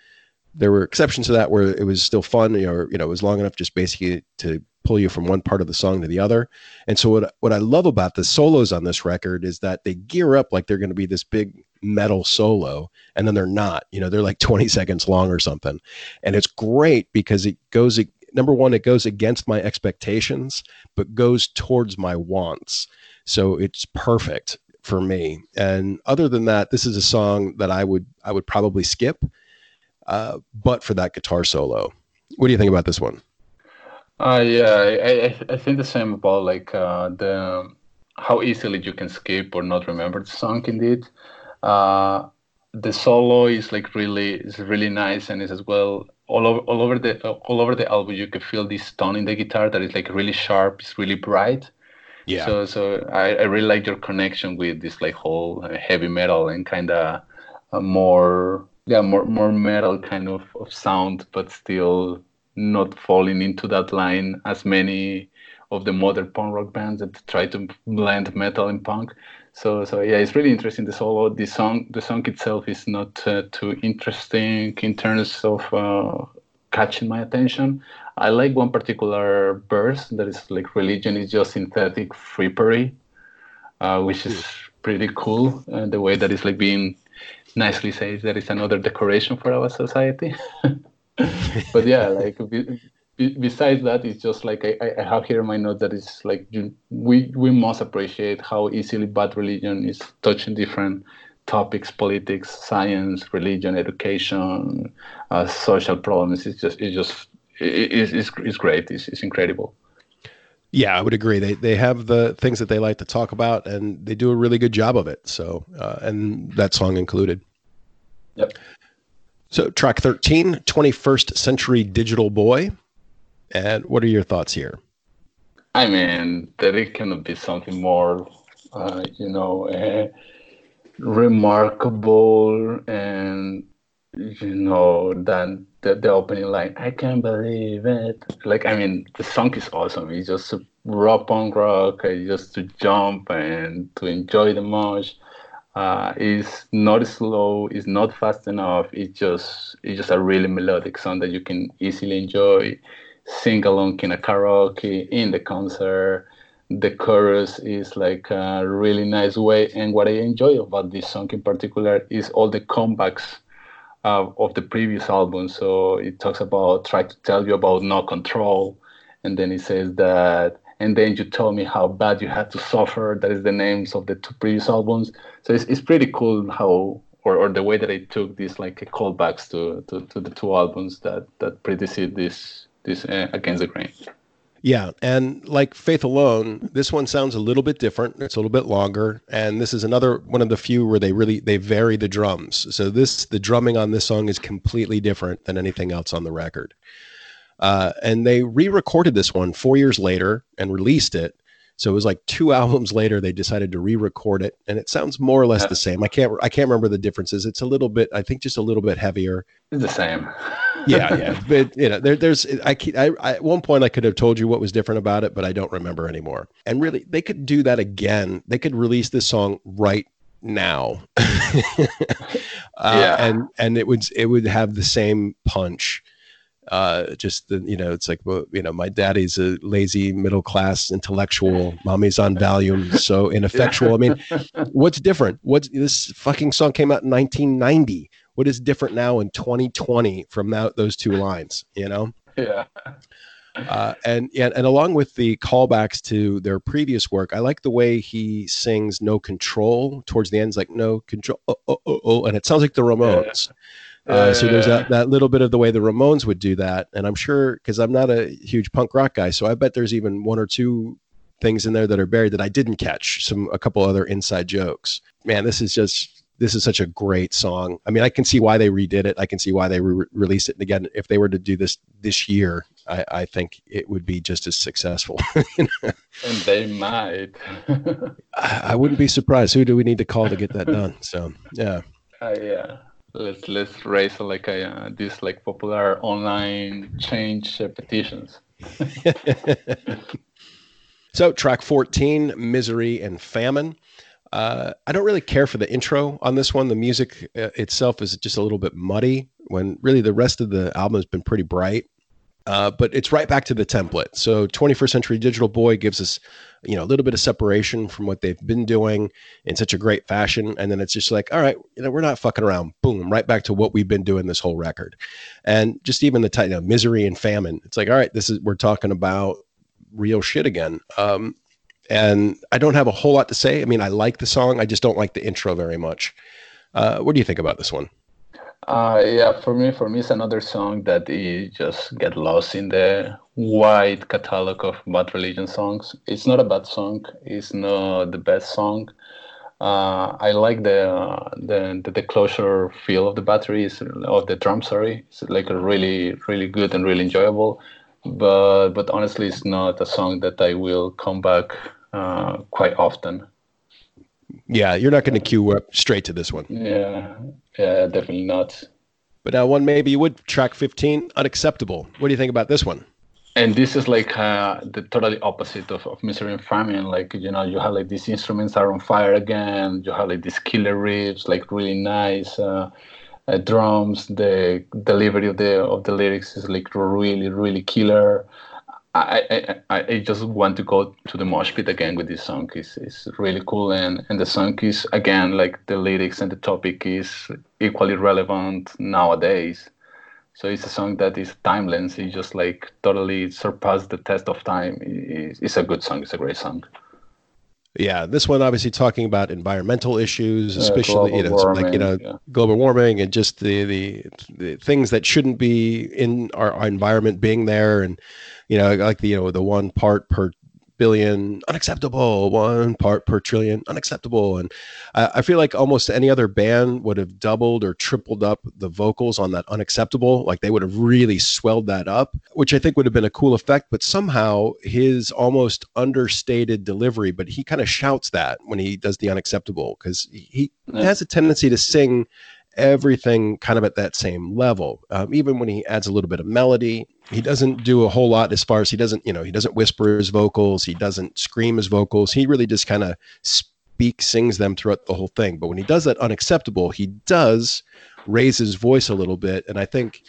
There were exceptions to that where it was still fun, you know, you know, it was long enough just basically to pull you from one part of the song to the other. And so what what I love about the solos on this record is that they gear up like they're going to be this big metal solo and then they're not. You know, they're like 20 seconds long or something. And it's great because it goes number one it goes against my expectations but goes towards my wants. So it's perfect for me. And other than that, this is a song that I would I would probably skip, uh, but for that guitar solo. What do you think about this one? Uh, yeah, I, I, I think the same about like uh, the how easily you can skip or not remember the song. Indeed, uh, the solo is like really is really nice and is as well all over all over the all over the album. You can feel this tone in the guitar that is like really sharp. It's really bright yeah. So so I, I really like your connection with this like whole uh, heavy metal and kind of more yeah more more metal kind of, of sound, but still not falling into that line as many of the modern punk rock bands that try to blend metal and punk. So so yeah, it's really interesting. The solo, the song, the song itself is not uh, too interesting in terms of uh, catching my attention. I like one particular verse that is like religion is just synthetic frippery, uh, which is pretty cool. Uh, the way that it's like being nicely says that it's another decoration for our society. but yeah, like be, be, besides that, it's just like I, I have here in my notes that it's like you, we we must appreciate how easily bad religion is touching different topics politics science religion education uh, social problems it's just it's just is is is great. It's, it's incredible. Yeah, I would agree. They they have the things that they like to talk about, and they do a really good job of it. So, uh, and that song included. Yep. So, track 13, 21st Century Digital Boy. And what are your thoughts here? I mean, that it can be something more, uh, you know, uh, remarkable and, you know, than the, the opening line, I can't believe it. Like, I mean, the song is awesome. It's just raw punk rock, just to jump and to enjoy the mosh. Uh, it's not slow, it's not fast enough. It's just it's just a really melodic song that you can easily enjoy, sing along in a karaoke, in the concert. The chorus is like a really nice way, and what I enjoy about this song in particular is all the comebacks uh, of the previous album. So it talks about try to tell you about no control, and then it says that, and then you tell me how bad you had to suffer. That is the names of the two previous albums. So it's, it's pretty cool how or, or the way that I took these like callbacks to, to, to the two albums that that preceded this this uh, Against the Grain. Yeah, and like Faith Alone, this one sounds a little bit different. It's a little bit longer, and this is another one of the few where they really they vary the drums. So this the drumming on this song is completely different than anything else on the record. Uh, and they re-recorded this one four years later and released it. So it was like two albums later they decided to re-record it, and it sounds more or less the same. I can't I can't remember the differences. It's a little bit I think just a little bit heavier. It's the same yeah, yeah. But you know, there, there's I, I, I, at one point I could have told you what was different about it, but I don't remember anymore. And really, they could do that again. They could release this song right now, uh, yeah. and and it would it would have the same punch. Uh, just the, you know, it's like well, you know, my daddy's a lazy middle class intellectual. Mommy's on Valium, so ineffectual. I mean, what's different? What's this fucking song came out in 1990? What is different now in 2020 from that, those two lines? You know? Yeah. Uh, and, and and along with the callbacks to their previous work, I like the way he sings "No Control" towards the end. It's like "No Control," oh, oh, oh, oh, and it sounds like the Ramones. Yeah. Uh, so there's that, that little bit of the way the Ramones would do that, and I'm sure because I'm not a huge punk rock guy, so I bet there's even one or two things in there that are buried that I didn't catch. Some a couple other inside jokes. Man, this is just this is such a great song. I mean, I can see why they redid it. I can see why they re- released it. And again, if they were to do this this year, I, I think it would be just as successful. and they might. I, I, wouldn't be surprised. Who do we need to call to get that done? So yeah. Uh, yeah. Let's let's raise like a this like popular online change petitions. so track 14 misery and famine uh, I don't really care for the intro on this one. The music uh, itself is just a little bit muddy when really the rest of the album has been pretty bright. Uh, but it's right back to the template. So 21st Century Digital Boy gives us, you know, a little bit of separation from what they've been doing in such a great fashion, and then it's just like, all right, you know, we're not fucking around. Boom, right back to what we've been doing this whole record, and just even the title, you know, misery and famine. It's like, all right, this is we're talking about real shit again. Um, and I don't have a whole lot to say. I mean, I like the song, I just don't like the intro very much. Uh, what do you think about this one? Uh, yeah, for me, for me, it's another song that you just get lost in the wide catalog of Bad Religion songs. It's not a bad song. It's not the best song. Uh, I like the, uh, the, the the closure feel of the batteries of the drum. Sorry, it's like a really really good and really enjoyable. But but honestly, it's not a song that I will come back uh, quite often. Yeah, you're not going to queue up straight to this one. Yeah, yeah, definitely not. But now one maybe you would track 15, unacceptable. What do you think about this one? And this is like uh, the totally opposite of, of Misery and Famine. Like, you know, you have like these instruments are on fire again. You have like these killer riffs, like really nice uh, uh, drums. The delivery of the of the lyrics is like really, really killer. I, I, I just want to go to the mosh pit again with this song. It's, it's really cool. And, and the song is, again, like the lyrics and the topic is equally relevant nowadays. So it's a song that is timeless. It just like totally surpassed the test of time. It's, it's a good song. It's a great song. Yeah, this one obviously talking about environmental issues, especially you know, warming, like you know, yeah. global warming and just the, the, the things that shouldn't be in our, our environment being there, and you know, like the you know the one part per billion unacceptable one part per trillion unacceptable. And I, I, feel like almost any other band would have doubled or tripled up the vocals on that unacceptable. Like they would have really swelled that up which i think would have been a cool effect. But somehow his almost understated delivery but he kind of shouts that when he does the unacceptable because he, he has a tendency to sing everything kind of at that same level. Um, even when he adds a little bit of melody, he doesn't do a whole lot as far as he doesn't, you know, he doesn't whisper his vocals, he doesn't scream his vocals. He really just kind of speaks, sings them throughout the whole thing. But when he does that unacceptable, he does raise his voice a little bit. And I think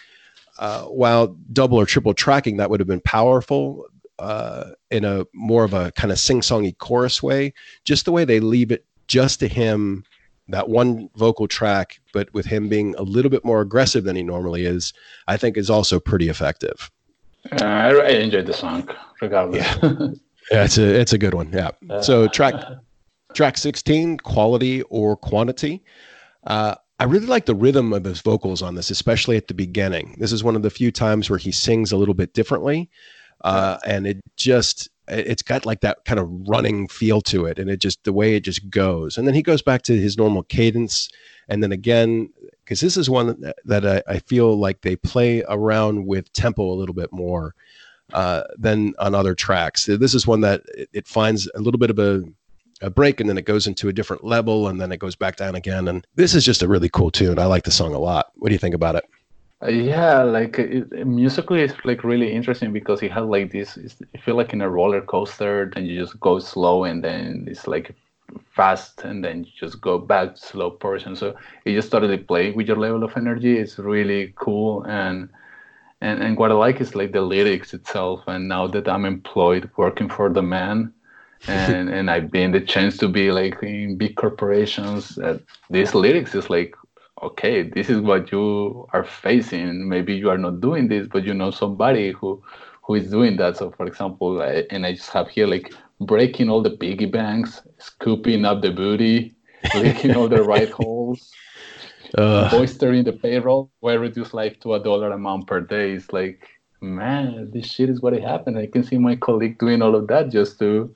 uh, while double or triple tracking, that would have been powerful. Uh, in a more of a kind of sing-songy chorus way, just the way they leave it just to him that one vocal track, but with him being a little bit more aggressive than he normally is, I think is also pretty effective. Uh, I, I enjoyed the song, regardless. Yeah. yeah, it's a it's a good one. Yeah. Uh, so track track sixteen, quality or quantity. Uh, I really like the rhythm of his vocals on this, especially at the beginning. This is one of the few times where he sings a little bit differently, uh, and it just it's got like that kind of running feel to it and it just the way it just goes. And then he goes back to his normal cadence and then again because this is one that, I, I, feel like they play around with tempo a little bit more uh, than on other tracks. This is one that it, it finds a little bit of a, a break and then it goes into a different level and then it goes back down again. And this is just a really cool tune. I like the song a lot. What do you think about it yeah, like it, musically, it's like really interesting because it has like this. you feel like in a roller coaster, then you just go slow, and then it's like fast, and then you just go back slow portion. So it just started to play with your level of energy. It's really cool, and and and what I like is like the lyrics itself. And now that I'm employed working for the man, and and I've been the chance to be like in big corporations, uh, these lyrics is like, okay, this is what you are facing. Maybe you are not doing this, but you know somebody who who is doing that. So, for example, I, and I just have here like breaking all the piggy banks, scooping up the booty, licking all the right holes uh, boistering the payroll, where reduce life to a dollar amount per day. It's like, man, this shit is what it happened. I can see my colleague doing all of that just to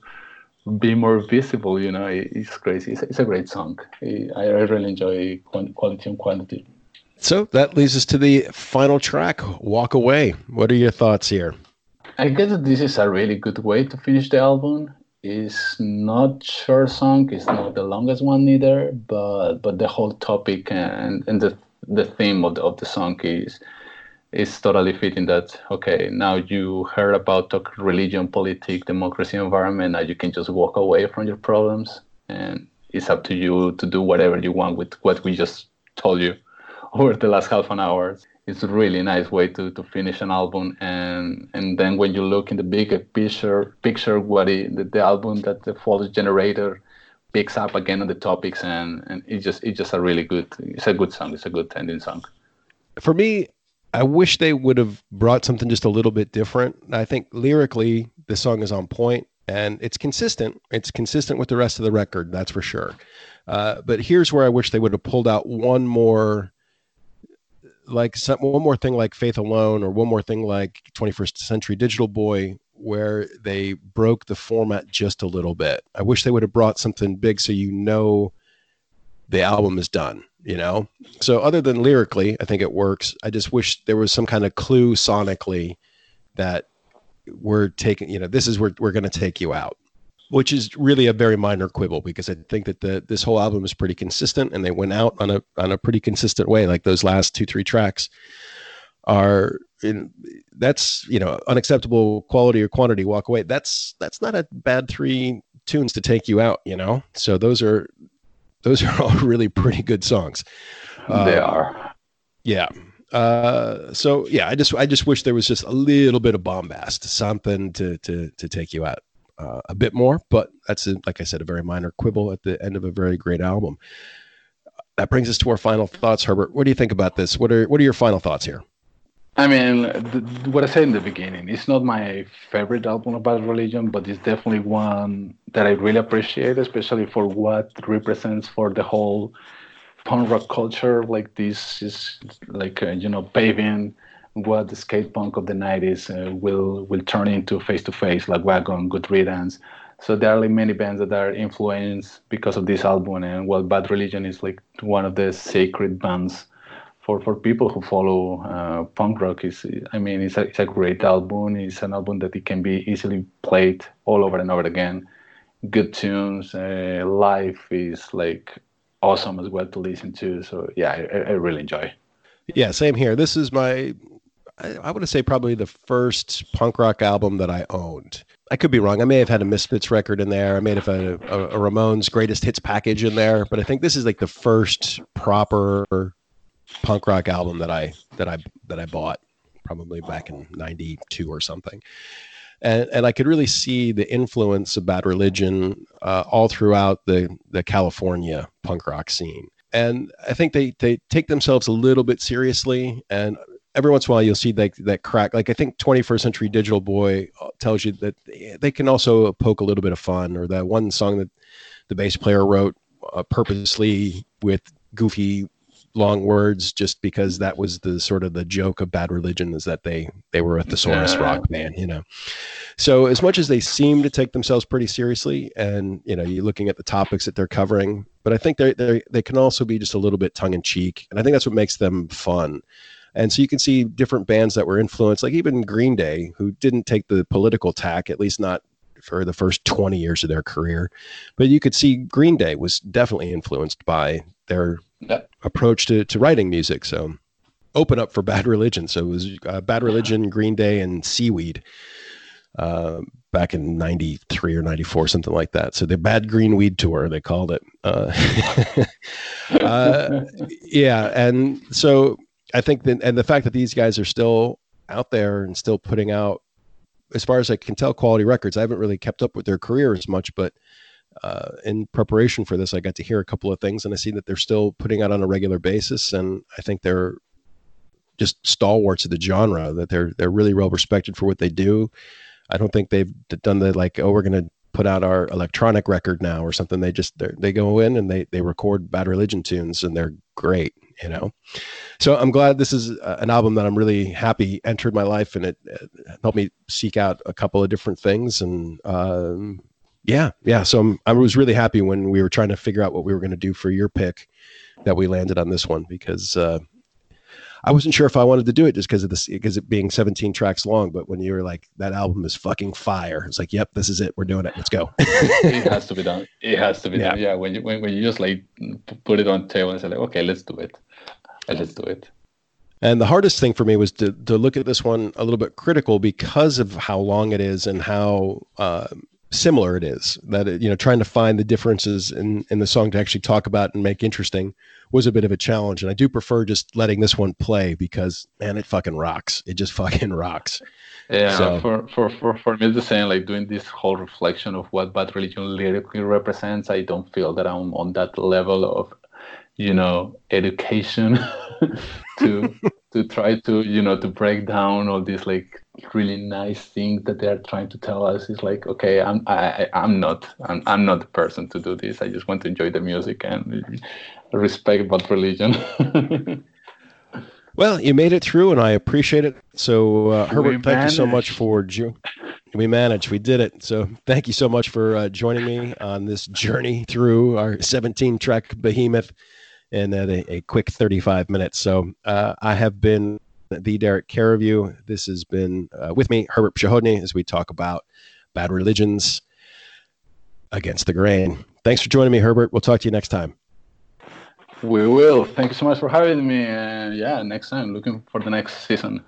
be more visible. You know, it, it's crazy. It's, it's, a great song. I, I really enjoy quality and quantity. So that leads us to the final track, Walk Away. What are your thoughts here? I guess that this is a really good way to finish the album It's not short song it's not the longest one either but but the whole topic and and the the theme of the, of the song is is totally fitting that okay now you heard about talk religion politics democracy environment now you can just walk away from your problems and it's up to you to do whatever you want with what we just told you over the last half an hour. It's a really nice way to, to finish an album and and then when you look in the bigger picture picture what it, the, the album that the False Generator picks up again on the topics and and it's just it's just a really good it's a good song it's a good ending song. For me i wish they would have brought something just a little bit different. I think lyrically the song is on point and it's consistent. It's consistent with the rest of the record that's for sure. Uh, but here's where i wish they would have pulled out one more like some, one more thing like Faith Alone or one more thing like 21st Century Digital Boy where they broke the format just a little bit. I wish they would have brought something big so you know the album is done, you know? So other than lyrically, I think it works. I just wish there was some kind of clue sonically that we're taking, you know, this is where we're going to take you out which is really a very minor quibble because I think that the this whole album is pretty consistent and they went out on a on a pretty consistent way. Like those last two three tracks are in that's you know unacceptable quality or quantity walk away. That's that's not a bad three tunes to take you out. You know, so those are those are all really pretty good songs. They uh, are. Yeah. Uh, so yeah, I just I just wish there was just a little bit of bombast, something to to to take you out uh, a bit more, but that's a, like I said, a very minor quibble at the end of a very great album. That brings us to our final thoughts, Herbert. What do you think about this? What are what are your final thoughts here? I mean, the, what I said in the beginning, it's not my favorite album Bad Religion, but it's definitely one that I really appreciate, especially for what represents for the whole punk rock culture. Like this is like uh, you know paving what the skate punk of the 90s uh, will will turn into face to face Lagwagon good riddance so there are like many bands that are influenced because of this album and well bad religion is like one of the sacred bands for for people who follow uh, punk rock is i mean it's a, it's a great album it's an album that it can be easily played all over and over again good tunes uh, live is like awesome as well to listen to so yeah I, I really enjoy yeah same here this is my I, I would say probably the first punk rock album that I owned. I could be wrong. I may have had a Misfits record in there. I may have a, a, a Ramones greatest hits package in there, but I think this is like the first proper punk rock album that I that I that I bought probably back in 92 or something. And, and I could really see the influence of Bad Religion uh, all throughout the, the California punk rock scene. And I think they, they take themselves a little bit seriously. And every once in a while you'll see like that crack like i think 21st century digital boy uh, tells you that they can also poke a little bit of fun or that one song that the bass player wrote uh, purposely with goofy long words just because that was the sort of the joke of bad religion is that they they were a thesaurus rock band you know. So as much as they seem to take themselves pretty seriously and you know you're looking at the topics that they're covering but i think they they they can also be just a little bit tongue in cheek and i think that's what makes them fun. And so you can see different bands that were influenced, like even Green Day, who didn't take the political tack, at least not for the first 20 years of their career. But you could see Green Day was definitely influenced by their approach to, to writing music. So open up for Bad Religion. So it was uh, Bad Religion, Green Day, and Seaweed. Uh, back in 93 or 94 something like that so the bad green weed tour they called it uh, uh, yeah and so I think that, and the fact that these guys are still out there and still putting out, as far as I can tell, quality records. I haven't really kept up with their career as much, but uh, in preparation for this, I got to hear a couple of things, and I see that they're still putting out on a regular basis, and I think they're just stalwarts of the genre. That they're they're really well respected for what they do. I don't think they've done the like, oh, we're going to put out our electronic record now or something. They just they go in and they they record Bad Religion tunes, and they're great. You know, so I'm glad this is an album that I'm really happy entered my life, and it, it helped me seek out a couple of different things and. Um, yeah, yeah. So I'm, i was really happy when we were trying to figure out what we were going to do for your pick that we landed on this one because uh, I wasn't sure if I wanted to do it just because of this because it being 17 tracks long. But when you were like, that album is fucking fire, it's like, yep, this is it. We're doing it. Let's go. it has to be done. It has to be yeah. done. Yeah. When you when, when you just like put it on the table and say like, okay, let's do it. Let's do it. And the hardest thing for me was to, to look at this one a little bit critical because of how long it is and how uh, similar it is that it, you know trying to find the differences in in the song to actually talk about and make interesting was a bit of a challenge. And i do prefer just letting this one play because man it fucking rocks. It just fucking rocks. Yeah so, for, for for for me the same like doing this whole reflection of what bad religion lyrically represents. I don't feel that i'm on that level of you know education to to try to you know to break down all these like really nice things that they're trying to tell us. Is like okay i'm I, i'm not I'm, I'm not the person to do this. I just want to enjoy the music and respect Bad Religion. Well you made it through and i appreciate it. So uh, herbert thank you so much for ju- we managed. We did it. So thank you so much for uh, joining me on this journey through our 17 track behemoth in a, a quick 35 minutes so uh, i have been the Derek Care of You. This has been uh, with me, Herbert Przechodny, as we talk about bad religions against the grain. Thanks for joining me, Herbert. We'll talk to you next time. We will. Thank you so much for having me. And yeah, next time, looking for the next season.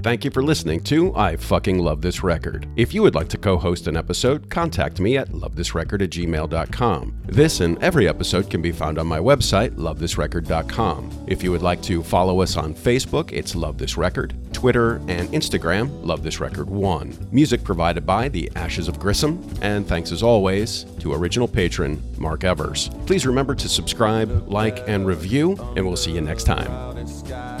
Thank you for listening to I Fucking Love This Record. If you would like to co host an episode, contact me at lovethisrecord at gmail.com. This and every episode can be found on my website, lovethisrecord.com. If you would like to follow us on Facebook, it's Love This Record, Twitter, and Instagram, Love This Record 1. Music provided by The Ashes of Grissom, and thanks as always to original patron Mark Evers. Please remember to subscribe, like, and review, and we'll see you next time.